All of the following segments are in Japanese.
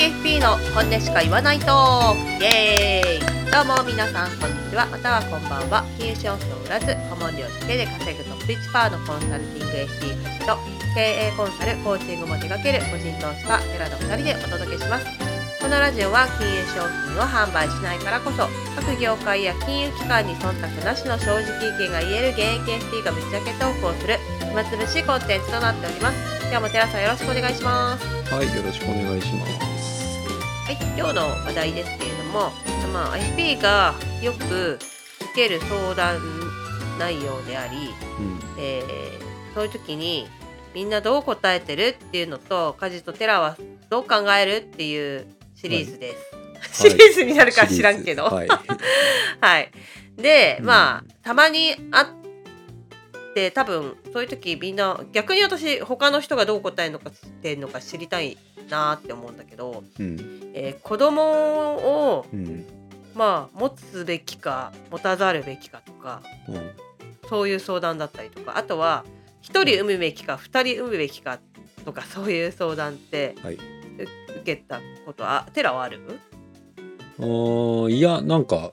KFP の本音しか言わないと。イエーイ。どうも皆さんこんにちは。またはこんばんは。金融商品を売らず顧問料だけで稼ぐトップ1%のコンサルティング FP 家事と経営コンサルコーチングも手掛ける個人投資家寺の2人でお届けします。このラジオは金融商品を販売しないからこそ各業界や金融機関に忖度なしの正直意見が言える現役 FP がぶっちゃけトークをする暇つぶしコンテンツとなっております。今日も寺さんよろしくお願いします。はい、よろしくお願いします。はい、今日の話題ですけれども、まあ、FP がよく受ける相談内容であり、うん、えーそういう時にみんなどう答えてるっていうのとカジとテラはどう考えるっていうシリーズです。はい。シリーズになるか知らんけど。シリーズ。はい。で、うん。まあ、たまにあって、多分、そういう時みんな、逆に私、他の人がどう答えるのかっていうのか知りたいなって思うんだけど、はい。うん、えー子供を、うん、まあ、持つべきか、持たざるべきかとか、うん、そういう相談だったりとか、あとは、一人産むべきか、二人産むべきかとか、そういう相談って、はい。う受けたことは、テラはある？あーいや、なんか。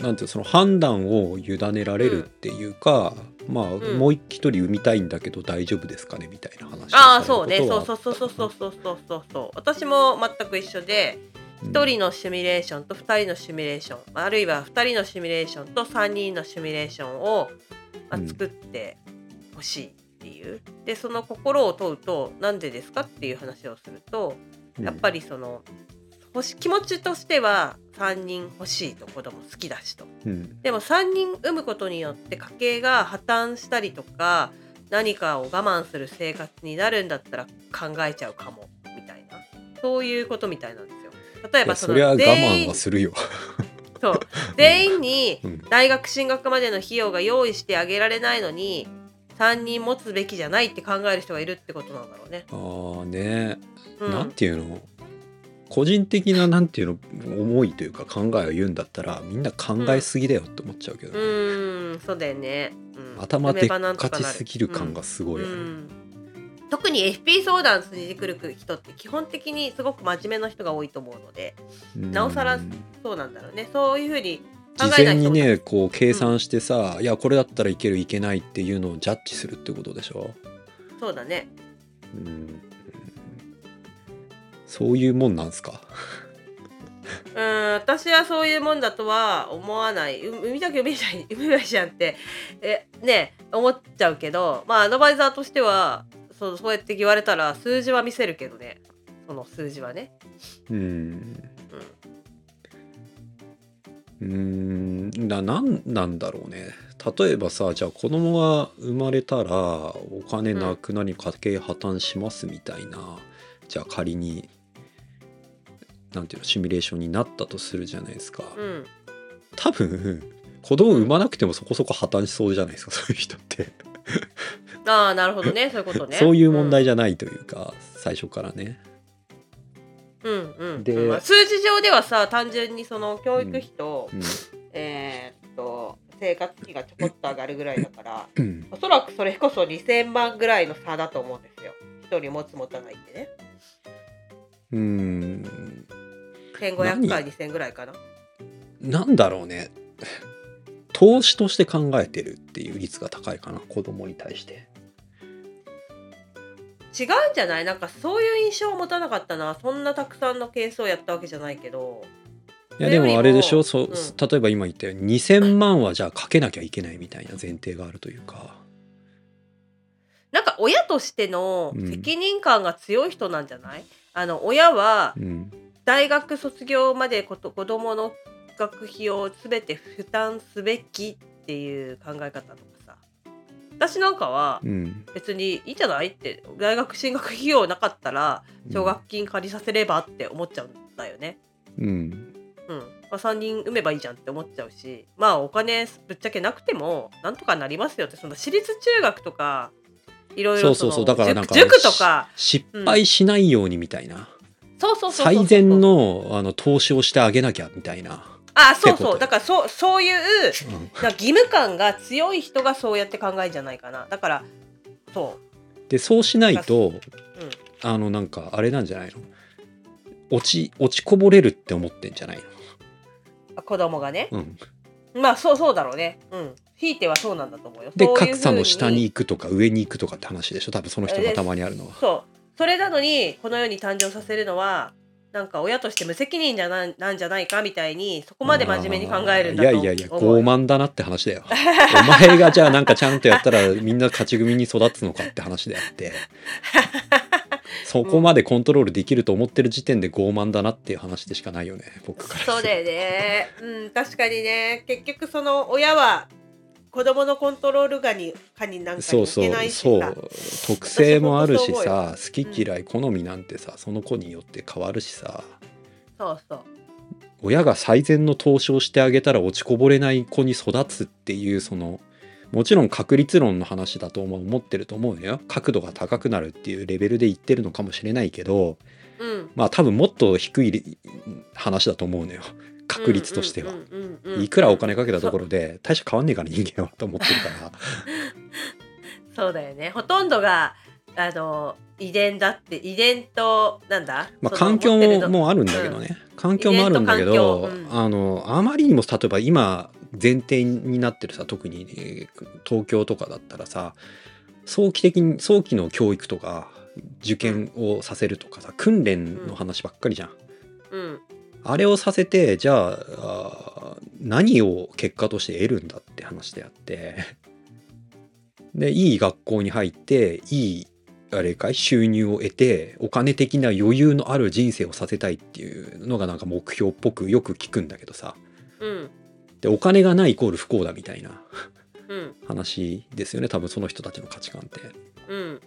なんていうのその判断を委ねられるっていうか、まあ、ん。もう一人産みたいんだけど大丈夫ですかね？みたいな話をああ、さそうね。れることは。そうそうそうそうそうそうそう。そう。私も全く一緒で、うん。一人のシミュレーションと二人のシミュレーション、あるいは二人のシミュレーションと三人のシミュレーションを、まあうん。作ってほしいっていう。で、その心を問うと、なんでですか？っていう話をすると、やっぱりその、欲し気持ちとしては3人欲しいと子供好きだしと。うんでも3人産むことによって家計が破綻したりとか何かを我慢する生活になるんだったら考えちゃうかもみたいなそういうことみたいなんですよ。例えばその我慢はするよ。そう 全員にうん大学進学までの費用が用意してあげられないのに3人持つべきじゃないって考える人がいるってことなんだろうね。ああね、うん、なんていうの？個人的ななんていうの思いというか考えを言うんだったらみんな考えすぎだよって思っちゃうけどうね、ーんそうだよね。うん、頭でっ産めばなんとなるかちすぎる感がすごいある、うん。特に FP 相談筋くる人って基本的にすごく真面目な人が多いと思うのでうん。なおさらそうなんだろうね。そういうふうに考事前にねこう計算してさ、いやこれだったらいけるいけないっていうのをジャッジするってことでしょ、そうだね。うん、そういうもんなんすか？うん私はそういうもんだとは思わない。う産みたきゃ産めばいい産めばいいじゃんってえね思っちゃうけどまあアドバイザーとしてはそうそうやって言われたら数字は見せるけどね。その数字はね。うん。うーん。ななんなんだろうね。例えばさじゃあ子供が生まれたらお金なくなり家計破綻しますみたいな、じゃあ仮になんていうのシミュレーションになったとするじゃないですか、うん。多分子供産まなくてもそこそこ破綻しそうじゃないですか そういう人って、ああなるほどね。そういうことね。そういう問題じゃないというか、最初からね。うんうん。でう数字上ではさ単純にその教育費と、うん。えーっと生活費がちょこっと上がるぐらいだからうん。おそらくそれこそ2000万ぐらいの差だと思うんですよ。一人持つ持たないってね。うーん1500から2000ぐらいかな。なんだろうね。投資として考えてるっていう率が高いかな子供に対して。違うんじゃない？なんかそういう印象を持たなかったな。そんなたくさんのケースをやったわけじゃないけど。いやでもあれでしょ？そう、うん。例えば今言ったように2000万はじゃあかけなきゃいけないみたいな前提があるというか。なんか親としてのうん。責任感が強い人なんじゃない、あの親はうん大学卒業までこと子供の学費を全て負担すべきっていう考え方とかさ。私なんかはうん。別にいいんじゃないって大学進学費用なかったら奨学金借りさせればって思っちゃうんだよね。うん。うん。まあ、3人産めばいいじゃんって思っちゃうしまあお金ぶっちゃけなくてもなんとかなりますよってその私立中学とかいろいろそうそうそう。だからなんか塾塾とか失敗しないようにみたいな、そうそうそう最善のあの投資をしてあげなきゃみたいな、あそうそう。だからそうそういううん。義務感が強い人がそうやって考えじゃないかな。だからそでそうしないとう、うん、あのなんかあれなんじゃないの？落ち落ちこぼれるって思ってんじゃないの？あ子供がね。うん、まあそうそうだろうね。うん。ひいてはそうなんだと思うよ。で格差の下に行くとか上に行くとかって話でしょ？多分その人がたまにあるのは。そうそれなのにこの世に誕生させるのはなんか親として無責任じゃななんじゃないかみたいにそこまで真面目に考えるんだと思ういやいやいや傲慢だなって話だよ。お前がじゃあなんかちゃんとやったら みんな勝ち組に育つのかって話であって。そこまでコントロールできると思ってる時点で傲慢だなっていう話でしかないよね僕からそうだよね。うん確かにね。結局その親は子供のコントロール下にかになんかそうそにいけないうしそさう。特性もあるしさ好き嫌い好みなんてさその子によって変わるしさ。そうそう。親が最善の投資をしてあげたら落ちこぼれない子に育つっていうそのもちろん確率論の話だと思ってると思うのよ。角度が高くなるっていうレベルで言ってるのかもしれないけどうん。まあ多分もっと低い話だと思うのよ確率としては。うん。うんうんうんいくらお金かけたところで大した変わんねえから人間はと思ってるから。そうだよね。ほとんどがあの遺伝だって遺伝となんだ？まあ環境ももうあるんだけどね、環境もあるんだけど、うん。あのあまりにも例えば今前提になってるさ特に、えー東京とかだったらさ早期的に早期の教育とか受験をさせるとかさ訓練の話ばっかりじゃん。うんあれをさせてじゃあ何を結果として得るんだって話であって。でいい学校に入っていいあれかい収入を得てお金的な余裕のある人生をさせたいっていうのがなんか目標っぽくよく聞くんだけどさ。うん。でお金がないイコール不幸だみたいな。うん。話ですよね。多分その人たちの価値観って。うん。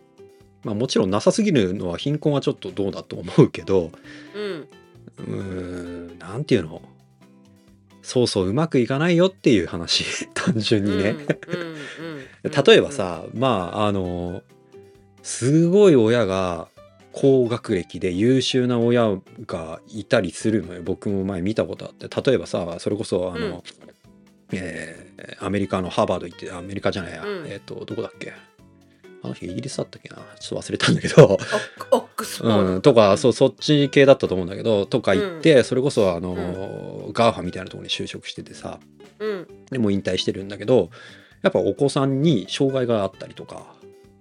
まあもちろんなさすぎるのは貧困はちょっとどうだと思うけど。うんうーんなんていうの？そうそううまくいかないよっていう話。単純にね、例えばさまああのすごい親が高学歴で優秀な親がいたりするのよ。僕も前見たことあって。例えばさそれこそあの、うん。えーアメリカのハーバード行ってアメリカじゃないや、うん。えっ、とどこだっけ？あの日イギリスだったっけな。ちょっと忘れたんだけど。オックオックスフォード。うん、とかそうそっち系だったと思うんだけどとか行って、それこそあの、GAFA みたいなところに就職しててさ。うん。でも引退してるんだけどやっぱお子さんに障害があったりとか、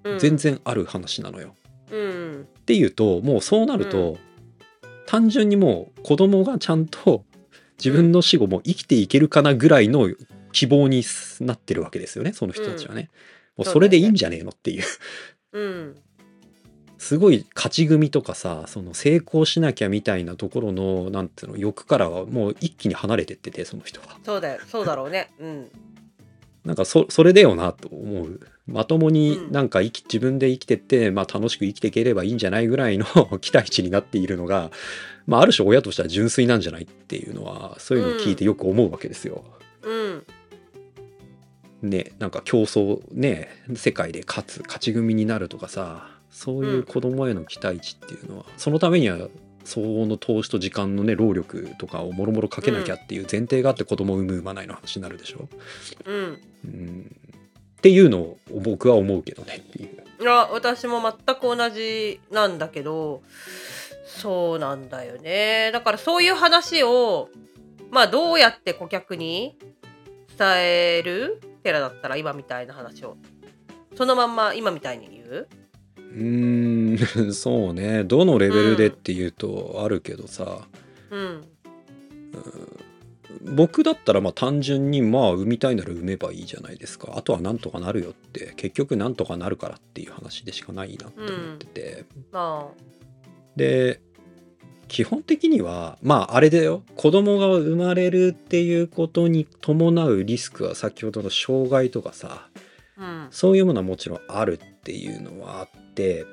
うん。全然ある話なのよ。うん。っていうともうそうなると、単純にもう子供がちゃんと 自分の死後も生きていけるかなぐらいの希望になってるわけですよねその人たちはね。もうそれでいいんじゃねえのっていう。うん。すごい勝ち組とかさその成功しなきゃみたいなところのなんていうの欲からはもう一気に離れてっててその人は。そうだよ。そうだろうね。うん。なんかそそれだよなと思う。まともにうん。なんか生き自分で生きてって、まあ、楽しく生きていければいいんじゃないぐらいの 期待値になっているのが、まあ、ある種親としては純粋なんじゃないっていうのはそういうのを聞いてよく思うわけですよ。うんねなんか競争ね世界で勝つ勝ち組になるとかさそういう子供への期待値っていうのは、そのためには相応の投資と時間のね労力とかをもろもろかけなきゃっていう前提があって子供を産む産まないの話になるでしょ？うん。うん。っていうのを僕は思うけどねっていう。いや私も全く同じなんだけどそうなんだよね。だからそういう話をまあどうやって顧客に伝えるテラだったら今みたいな話を。そのまんま今みたいに言う？うーん そうね。どのレベルでっていうとあるけどさ、うん。僕だったらまあ単純にまあ産みたいなら産めばいいじゃないですか。あとはなんとかなるよって結局なんとかなるからっていう話でしかないなって思ってて、まで基本的にはまああれだよ。子供が生まれるっていうことに伴うリスクは先ほどの障害とかさあうん。そういうものはもちろんあるっていうのはあって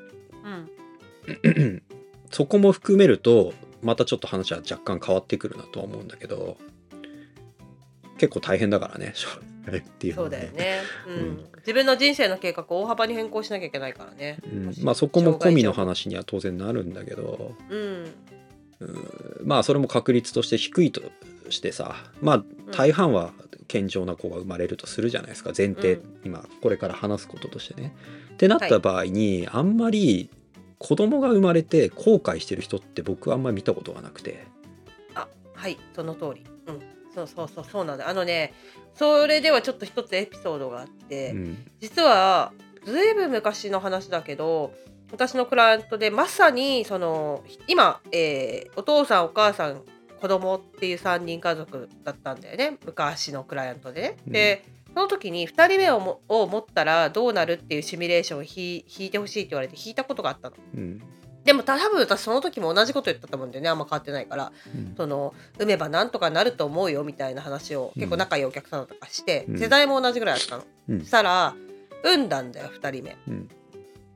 うん。そこも含めるとまたちょっと話は若干変わってくるなとは思うんだけど結構大変だからね将来っていうのそはうだよね、うんうん自分の人生の計画を大幅に変更しなきゃいけないからね、うんまあそこも込みの話には当然なるんだけど、うん。うんまあそれも確率として低いとしてさまあ大半は健常な子が生まれるとするじゃないですか前提、うん。今これから話すこととしてね。ってなった場合に、あんまり子供が生まれて後悔してる人って僕はあんまり見たことがなくて。はいその通り。うん。そうそうそうそうなんだ。あのねそれではちょっと一つエピソードがあって、うん。実はずいぶん昔の話だけど私のクライアントでまさにその今、えーお父さんお母さん子供っていう3人家族だったんだよね。昔のクライアントでね。うん。でその時に2人目をもを持ったらどうなるっていうシミュレーションを引引いてほしいって言われて引いたことがあったの。うん。でも多分私その時も同じこと言ったと思うんだよね。あんま変わってないから。うん。その産めばなんとかなると思うよみたいな話を結構仲いいお客さんとかして、うん。世代も同じぐらいだったの。うん。そしたら産んだんだよ2人目。うん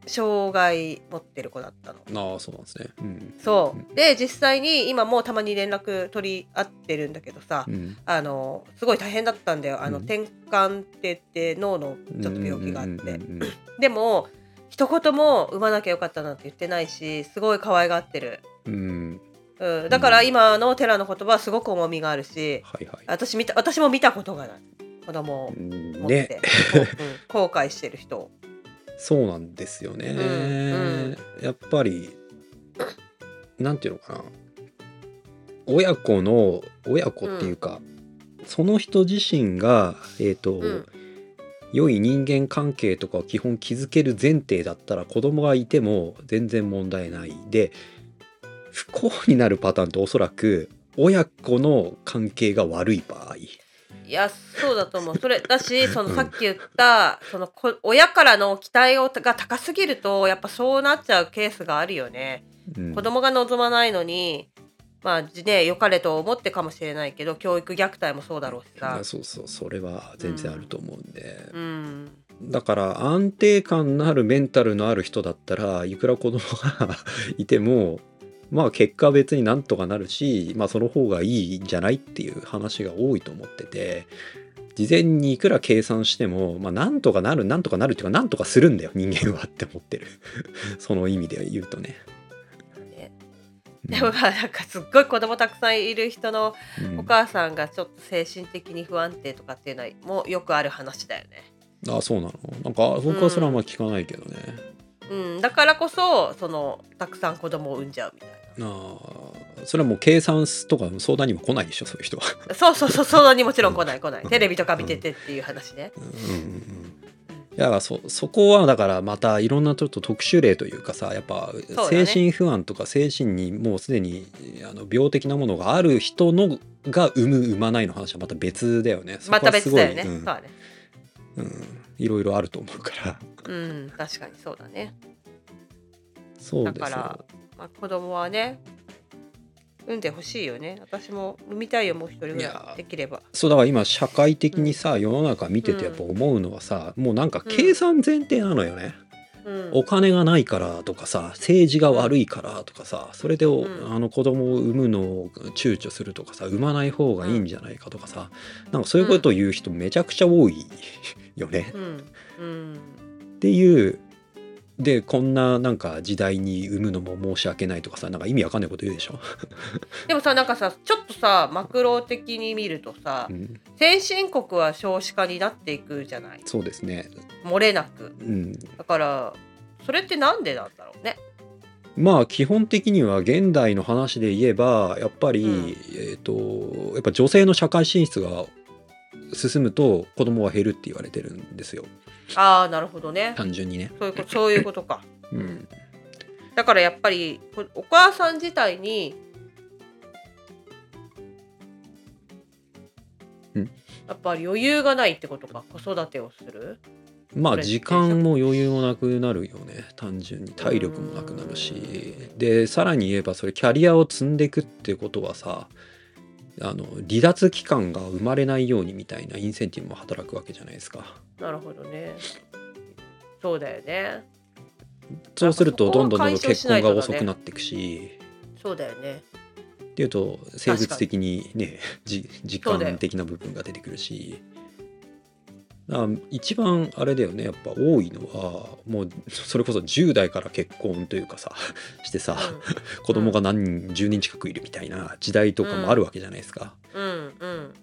障害持ってる子だったの。ああそうなんですね。うん。そう。で実際に今もうたまに連絡取り合ってるんだけどさ、うん。あのすごい大変だったんだよ。あの、うん。転換って言って脳のちょっと病気があって、でも一言も産まなきゃよかったなんて言ってないしすごい可愛がってる、うん。うん。うん、だから今のテラの言葉はすごく重みがあるしはいはい。私見た私も見たことがない。子供をうん。持って、ね。うん。後悔してる人をそうなんですよね、うんやっぱりなんていうのかな。親子の親子っていうか、その人自身がえっ、と、うん。良い人間関係とかを基本築ける前提だったら子供がいても全然問題ない。で不幸になるパターンっておそらく親子の関係が悪い場合いやそうだと思う。それだし そのうんさっき言ったそのこ親からの期待をが高すぎるとやっぱそうなっちゃうケースがあるよね。うん。子供が望まないのにまあね良かれと思ってかもしれないけど教育虐待もそうだろうしさ。あ。そうそう。それは全然あると思うんで、うん。だから安定感のあるメンタルのある人だったらいくら子供が いてもまあ結果は別になんとかなるしまあその方がいいんじゃないっていう話が多いと思ってて事前にいくら計算してもまあなんとかなるなんとかなるっていうかなんとかするんだよ人間はって思ってる その意味で言うとね。でもまあなんかすっごい子供たくさんいる人のうんお母さんがちょっと精神的に不安定とかっていうのはもうよくある話だよね。あそうなのなんか僕はそれはあんま聞かないけどね。うん、だからこそそのたくさん子供を産んじゃうみたいな。ああそれはもう計算とか相談にも来ないでしょそういう人は。そうそうそうそうにもちろん来ない来ないテレビとか見ててっていう話ね。うんうんうんいやそそこはだからまたいろんなちょっと特殊例というかさやっぱ精神不安とか精神にもうすでにあの病的なものがある人のが産む産まないの話はまた別だよね。そまた別だよね。うんそうだね。うんいろいろあると思うからうん確かにそうだね。そうですよだからまあ、子供はね産んでほしいよね。私も産みたいよもう一人ぐらい。できれば。そうだから今社会的にさ、世の中見ててやっぱ思うのはさ、もうなんか計算前提なのよね。うん。お金がないからとかさ政治が悪いからとかさそれでお、うん。あの子供を産むのを躊躇するとかさ産まない方がいいんじゃないかとかさなんかそういうことを言う人めちゃくちゃ多いよね。うん。うん。っていうでこんななんか時代に産むのも申し訳ないとかさなんか意味わかんないこと言うでしょ？でもさなんかさちょっとさマクロ的に見るとさ、うん、先進国は少子化になっていくじゃない？そうですね。漏れなく。うん、だからそれってなんでなんだろうね？まあ基本的には現代の話で言えばやっぱり、うん。えっ、とやっぱ女性の社会進出が進むと子供は減るって言われてるんですよああなるほどね。単純にね。そういうことそういうことか。うん、だからやっぱりこお母さん自体にうん。やっぱり余裕がないってことか。子育てをする。まあ時間も余裕もなくなるよね。単純に。体力もなくなるし。でさらに言えばそれキャリアを積んでいくってことはさあの離脱期間が生まれないようにみたいなインセンティブも働くわけじゃないですか。なるほどね。そうだよね。そうするとどんどんどんどん結婚が遅くなっていくし、そうだよね。っていうと生物的にねじ時そうだよ間的な部分が出てくるし一番あれだよね。やっぱ多いのはもうそれこそ10代から結婚というかさ してさ、子供が何人10人近くいるみたいな時代とかもあるわけじゃないですか、うん。うん。うん。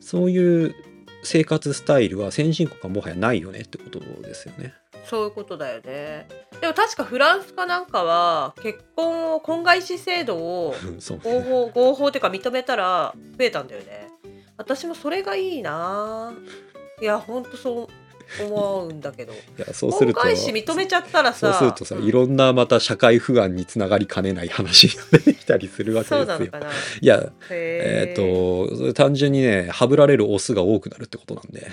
そういう生活スタイルは先進国はもはやないよねってことですよね。そういうことだよね。でも確かフランスかなんかは結婚を婚外子制度を合法合法っていうか認めたら増えたんだよね。私もそれがいいないやほんとそう思うんだけど。いやそうすると。婚外子認めちゃったらそうさするとさ、うん。いろんなまた社会不安につながりかねない話が 出てきたりするわけですよ。いやへえっ、と単純にねはぶられるオスが多くなるってことなんで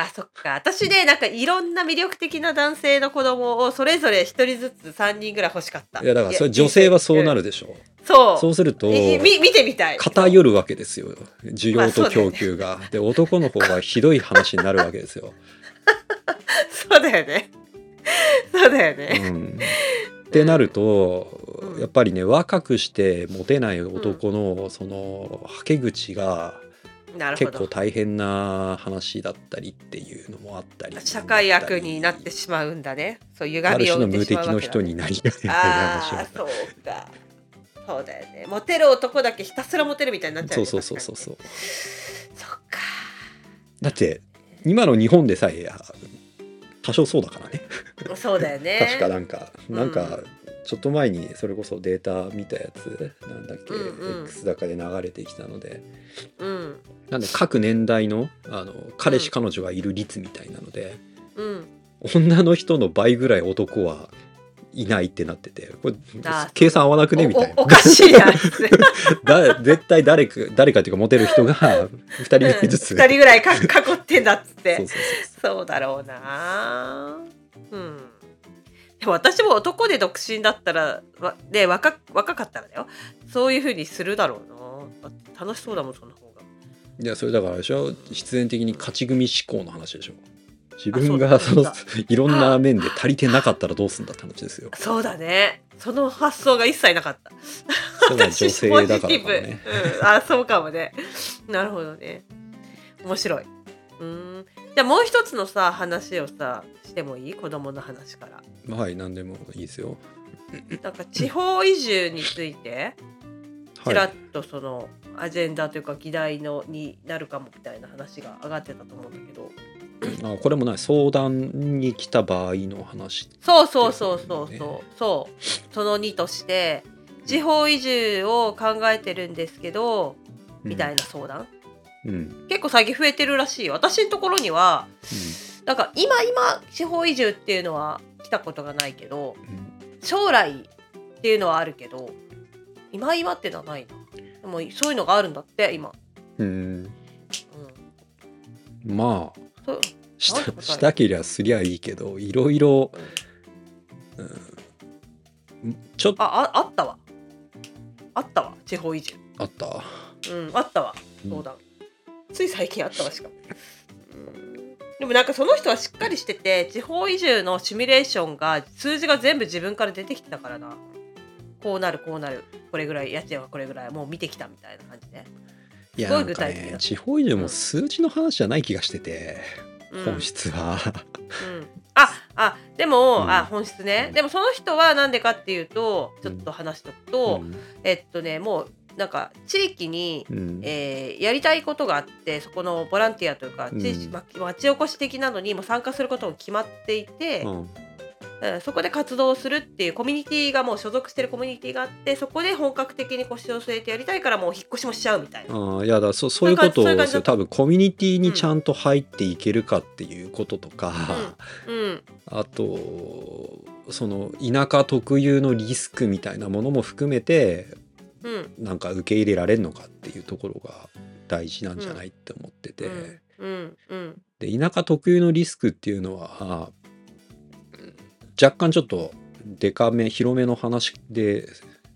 あそっか。私ねなんかいろんな魅力的な男性の子供をそれぞれ一人ずつ3人ぐらい欲しかった。いやだからそれ女性はそうなるるでしょ。そう。そうするといみ見てみたい。偏るわけですよ。需要と供給が。で男の方がひどい話になるわけですよ。そうだよね。そうだよね、うん。ってなると、うん。やっぱりね若くしてモテない男のそのはけ口が結構大変な話だったりっていうのもあったり。社会悪になってしまうんだね。そう歪あるみを種の無生んでしまうわけだ敵の人になりたいなあ話はあそうか。そうだよね。モテる男だけひたすらモテるみたいになっちゃうそうそうそうそう。そっか。だって今の日本でさえあ多少そうだからね。そうだよね。確かなんかうんなん。かちょっと前にそれこそデータ見たやつなんだっけ、うんうん。X 高で流れてきたので。うん。なんで各年代のあの彼氏うん彼女がいる率みたいなので、うん。女の人の倍ぐらい男はいないってなっててこれあ計算合わなくね？みたいな。おかしいやつ。だ絶対誰か誰かっていうかモテる人が2人ぐらいずつ、2人ぐらいか囲ってんだっつって。そうだろうな。うん私も男で独身だったらわで若若かったらだよ。そういうふうにするだろうな。楽しそうだもんその方が。いやそれだからでしょ？必然的に勝ち組思考の話でしょ。自分がそのいろんな面で足りてなかったらどうすんだって話ですよ。そうだね。その発想が一切なかった。それは女性だからね。うん、あそうかもね。なるほどね。面白い。うんじゃあもう一つのさ話をさしてもいい？子供の話から。はい何でもいいですよ。なんか地方移住についてちらっはいとそのアジェンダというか議題のになるかもみたいな話が上がってたと思うんだけど。あこれもない。相談に来た場合の話そうそうそうそうねそう。そう。その2として地方移住を考えてるんですけどみたいな相談、うん、うん結構最近増えてるらしいよ。私のところにはなんか今今地方移住っていうのは来たことがないけどうん。将来っていうのはあるけど今今ってのはないな。でもそういうのがあるんだって今、うん、うん、まあしたしたけりゃすりゃいいけどいろいろ、うん、ちょっとあああったわ。あったわ地方移住。あった？うんあったわ。うん。相談、つい最近あったわしかも、うん、でもなんかその人はしっかりしてて地方移住のシミュレーションが数字が全部自分から出てきてたからな。こうなるこうなる。これぐらい家賃はこれぐらいもう見てきたみたいな感じで、すごい具体的だね地方移住も数字の話じゃない気がしてて、うん。本質は。うん、ああでも、うん。あ本質ね。でもその人はなんでかっていうとちょっと話しとくと、うん。えっとねもうなんか地域に、うん。えーやりたいことがあってそこのボランティアというか地域、うん。ま町おこし的なのにも参加することも決まっていて、うん。うんそこで活動するっていうコミュニティがもう所属してるコミュニティがあってそこで本格的に腰を据えてやりたいからもう引っ越しもしちゃうみたいな。ああいやだそそういうことそういう感じですよ多分コミュニティにちゃんと入っていけるかっていうこととか、うんあとその田舎特有のリスクみたいなものも含めてうんなんか受け入れられるのかっていうところが大事なんじゃないって思ってて、で田舎特有のリスクっていうのは若干ちょっとデカめ広めの話で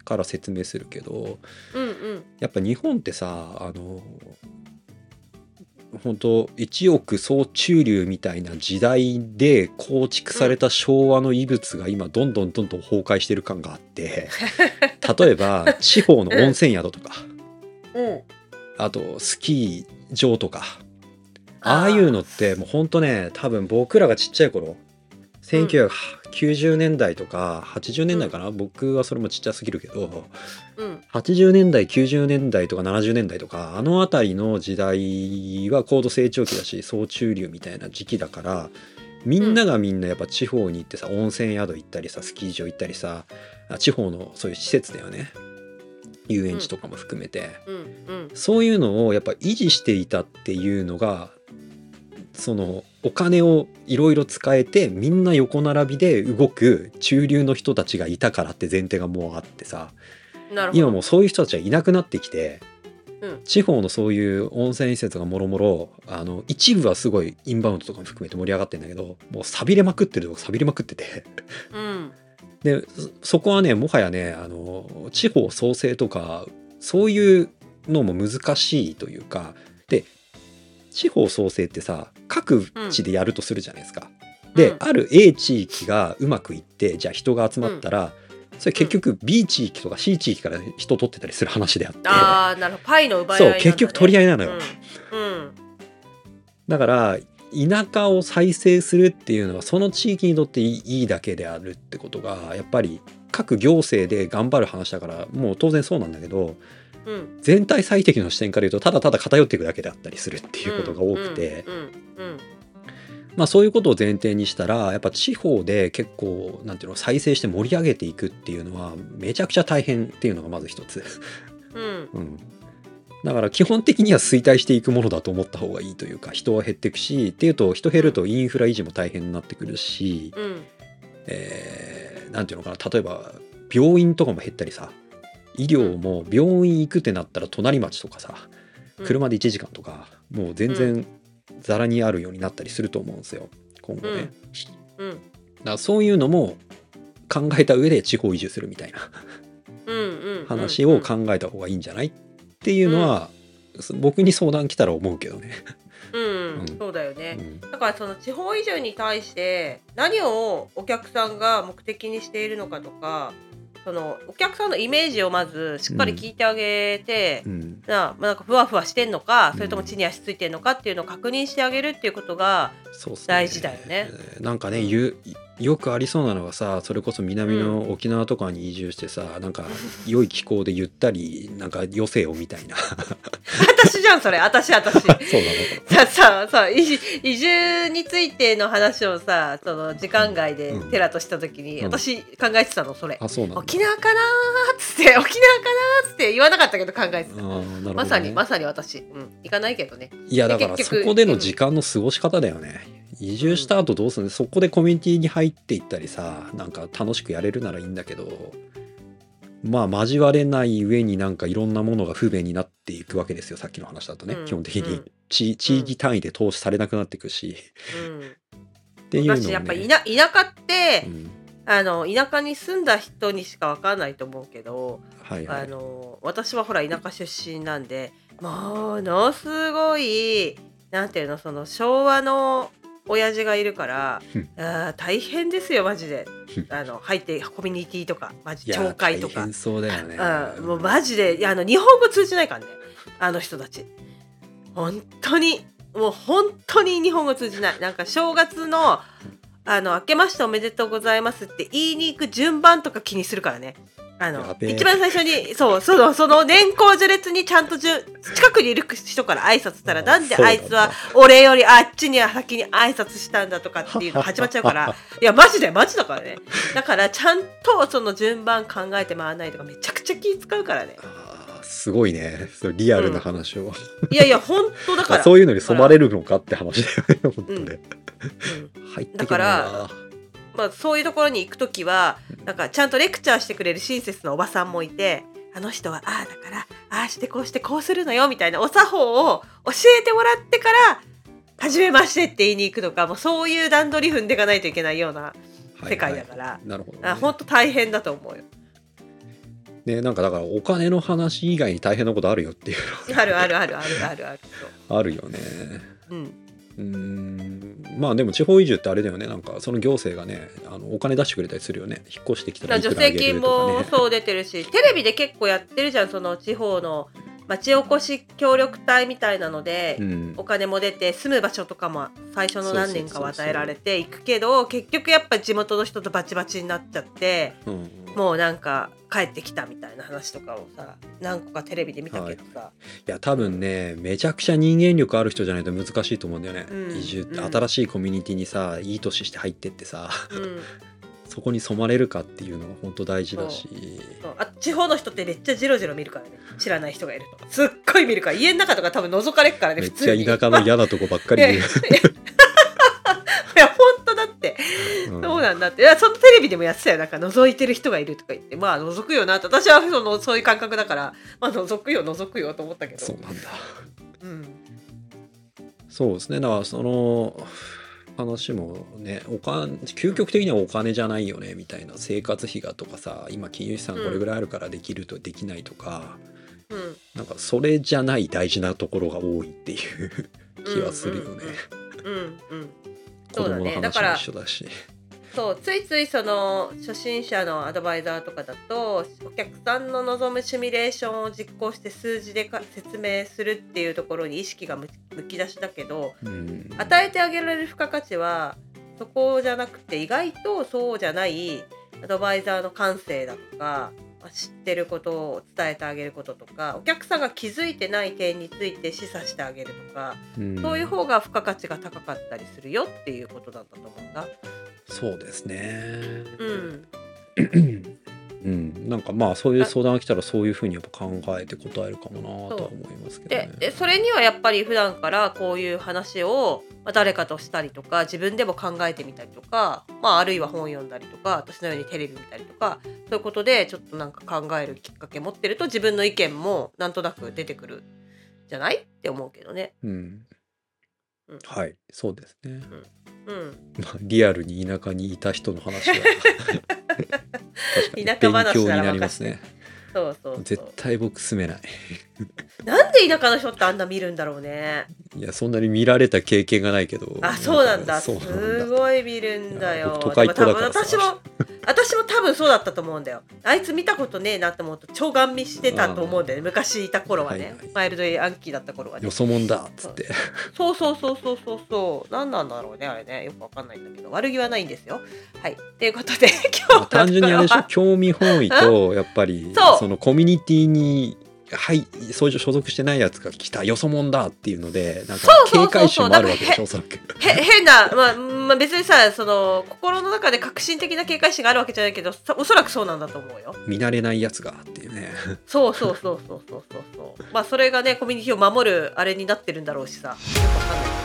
から説明するけどうんうん。やっぱ日本ってさあの本当一億総中流みたいな時代で構築された昭和の遺物が今どんどんどんどん崩壊してる感があって 例えば地方の温泉宿とかうん。あとスキー場とかああいうのってもうほんとね多分僕らがちっちゃい頃1990年代とか80年代かな、僕はそれもちっちゃすぎるけどうん。80年代90年代とか70年代とかあの辺りの時代は高度成長期だし総中流みたいな時期だからみんながみんなやっぱ地方に行ってさ温泉宿行ったりさスキー場行ったりさあ地方のそういう施設だよね。遊園地とかも含めて、うん。うん。そういうのをやっぱ維持していたっていうのがそのお金をいろいろ使えてみんな横並びで動く中流の人たちがいたからって前提がもうあってさ今もうそういう人たちはいなくなってきて、うん。地方のそういう温泉施設がもろもろあの一部はすごいインバウンドとかも含めて盛り上がってんだけどもう寂れまくってるとこ寂れまくってて。うん。でそそこはねもはやねあの地方創生とかそういうのも難しいというかで地方創生ってさ各地でやるとするじゃないですか。で、うん。ある A 地域がうまくいってじゃあ人が集まったら、それ結局 B 地域とか C 地域から人取ってたりする話であって、ああなるほど。パイの奪い合いね、そう結局取り合いなのよ。うん、うん。だから田舎を再生するっていうのはその地域にとっていいだけであるってことがやっぱり各行政で頑張る話だからもう当然そうなんだけどうん全体最適の視点から言うとただただ偏っていくだけであったりするっていうことが多くて、まあそういうことを前提にしたらやっぱ地方で結構なんていうの再生して盛り上げていくっていうのはめちゃくちゃ大変っていうのがまず一つ。うん。だから基本的には衰退していくものだと思った方がいいというか人は減っていくしっていうと人減るとインフラ維持も大変になってくるし、うん。えーなんていうのかな例えば病院とかも減ったりさ医療も病院行くってなったら隣町とかさうん。車で1時間とかもう全然ざらにあるようになったりすると思うんですよ今後ね。うん。だからそういうのも考えた上で地方移住するみたいな。話を考えた方がいいんじゃないっていうのは、僕に相談来たら思うけどね。うん、うん。そうだよね、うん。だからその地方移住に対して何をお客さんが目的にしているのかとかそのお客さんのイメージをまずしっかり聞いてあげて、うん。なまあなんかふわふわしてんのかうん。それとも地に足ついてんのかっていうのを確認してあげるっていうことが大事だよね。なんかねゆよくありそうなのがさそれこそ南の沖縄とかに移住してさ、なんか良い気候でゆったりなんか余生をみたいな。私じゃんそれ。私私。そうなの？さささ移住移住についての話をさその時間外でうん。テラとした時に、うん。私考えてたのそれ、あそうなんだ。沖縄かなーっつって 沖縄かなーっつって言わなかったけど考えてた、あーなるほどね。まさにまさに私、うん、行かないけどね。いやだからそこでの時間の過ごし方だよね、移住した後どうするの？そこでコミュニティに入っていったりさなんか楽しくやれるならいいんだけどまあ交われない上になんかいろんなものが不便になっていくわけですよさっきの話だとね、うん。基本的に、うん。地地域単位で投資されなくなっていくし、うん。っていうのを、ね、私やっぱ田田舎って、うん。あの田舎に住んだ人にしかわかんないと思うけど、はいはい。あの私はほら田舎出身なんでものすごいなんていうのその昭和の親父がいるからうん。あー大変ですよマジで。うん。あの入ってコミュニティとかマジいや町会とか。そうだよね。うん、もうマジであの日本語通じないからね。あの人たち。本当にもう本当に日本語通じない。なんか正月のあの明けましておめでとうございますって言いに行く順番とか気にするからねあの一番最初にそうそのその年功序列にちゃんとじゅ近くにいる人から挨拶したらあなんであいつは俺よりあっちには先に挨拶したんだとかっていうのが 始まっちゃうからいやマジでマジだからね。だからちゃんとその順番考えて回らないとかめちゃくちゃ気使うからね。すごいね。リアルな話を、いやいや本当だから。そういうのに染まれるのかって話だよね本当ね、うん。入ってだからまあ、そういうところに行く時はなんかちゃんとレクチャーしてくれる親切なおばさんもいてあの人はああだからああしてこうしてこうするのよみたいなお作法を教えてもらってから「はじめまして」って言いに行くとかもうそういう段取り踏んでいかないといけないような世界だから、なるほど、ね、あ本当大変だと思うよ。ねなんかだからお金の話以外に大変なことあるよっていうあるあるあるあるあるある。のあるよね。うんうん。まあでも地方移住ってあれだよね。なんかその行政がねあのお金出してくれたりするよね。引っ越してきたらいく助成金らあげるとかね。もそう出てるしテレビで結構やってるじゃんその地方の町おこし協力隊みたいなので、うん。お金も出て住む場所とかも最初の何年かは与えられていくけど結局やっぱ地元の人とバチバチになっちゃってうん。もうなんか帰ってきたみたいな話とかをさ何個かテレビで見たけどさ、い。や多分ねめちゃくちゃ人間力ある人じゃないと難しいと思うんだよね、うん。移住ってうん新しいコミュニティにさいい年して入ってってさ。うん、そこに染まれるかっていうのが本当大事だし。あ地方の人ってめっちゃジロジロ見るからね。知らない人がいると。すっごい見るから。家の中とか多分覗かれっからねめっちゃ田舎の嫌なとこばっかり見る、いや本当だって、うん。そうなんだって。いやそのテレビでもやってたよ。なんか覗いてる人がいるとか言って。まあ覗くよなって。私はそのそういう感覚だから。まあ覗くよ覗くよと思ったけど。そうなんだ。うん。そうですね。だからその話もねお金究極的にはお金じゃないよねみたいな生活費がとかさ今金融資産これぐらいあるからできるとできないとか、うん。なんかそれじゃない大事なところが多いっていう気はするよね、うんうん。子供のそうだね。だから話も一緒だしそうついついその初心者のアドバイザーとかだとお客さんの望むシミュレーションを実行して数字でか説明するっていうところに意識がむむき出しだけどうん与えてあげられる付加価値はそこじゃなくて意外とそうじゃないアドバイザーの感性だとかまあ知ってることを伝えてあげることとかお客さんが気づいてない点について示唆してあげるとかうんそういう方が付加価値が高かったりするよっていうことなんだと思うんだ。そうですね。うん。うん、なんかまあそういう相談が来たらそういうふうにやっぱ考えて答えるかもなとは思いますけどね。ででそれにはやっぱり普段からこういう話をまあ誰かとしたりとか自分でも考えてみたりとか、まあ、あるいは本読んだりとか私のようにテレビ見たりとかそういうことでちょっとなんか考えるきっかけ持ってると自分の意見もなんとなく出てくるじゃない？って思うけどね。うんうんはいそうですね。うん、まあリアルに田舎にいた人の話は 田舎話勉強になりますね。そうそう絶対僕住めない。なんで田舎の人ってあんな見るんだろうね。いやそんなに見られた経験がないけど。あそうなんだすだ。ごい見るんだよ都会っ子だから私も私も多分そうだったと思うんだよ。あいつ見たことねえなと思うと超ガン見してたと思うんだよね。昔いた頃はね、はいはい。マイルドアンキーだった頃はね。よそもんだっつって。そうそうそうそうそう。そう何なんだろうねあれね。よくわかんないんだけど。悪気はないんですよ。はい。ということで今日単純にあれでしょ？興味本位とやっぱりそのコミュニティにはいそういう所属してないやつが来たよそもんだっていうのでなんか警戒心もあるわけでしょおそらく。へ変な、まあ、まあ別にさその心の中で革新的な警戒心があるわけじゃないけどさおそらくそうなんだと思うよ。見慣れないやつがっていうね。そうそうそうそうそうそう。そうまあそれがねコミュニティを守るあれになってるんだろうしさ。よくわかんない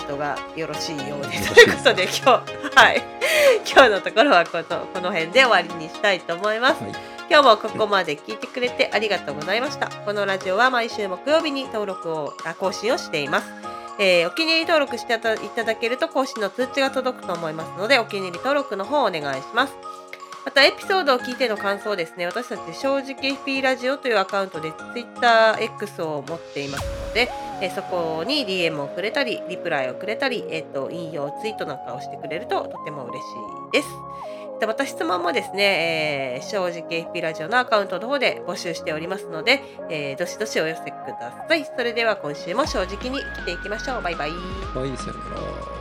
後がよろしいようでということで今日はい。今日のところはこのこの辺で終わりにしたいと思います、はい。今日もここまで聞いてくれてありがとうございました。このラジオは毎週木曜日に登録をあ更新をしています。えーお気に入り登録していただけると更新の通知が届くと思いますのでお気に入り登録の方をお願いします。またエピソードを聞いての感想ですね。私たち正直 FP ラジオというアカウントで TwitterX を持っていますので、えーそこに DM をくれたりリプライをくれたり、えー、と引用ツイートなんかをしてくれるととても嬉しいです。でまた質問もですね、えー正直 FP ラジオのアカウントの方で募集しておりますので、えーどしどしお寄せください。それでは今週も正直に生きていきましょう。バイバイ。はいさよなら。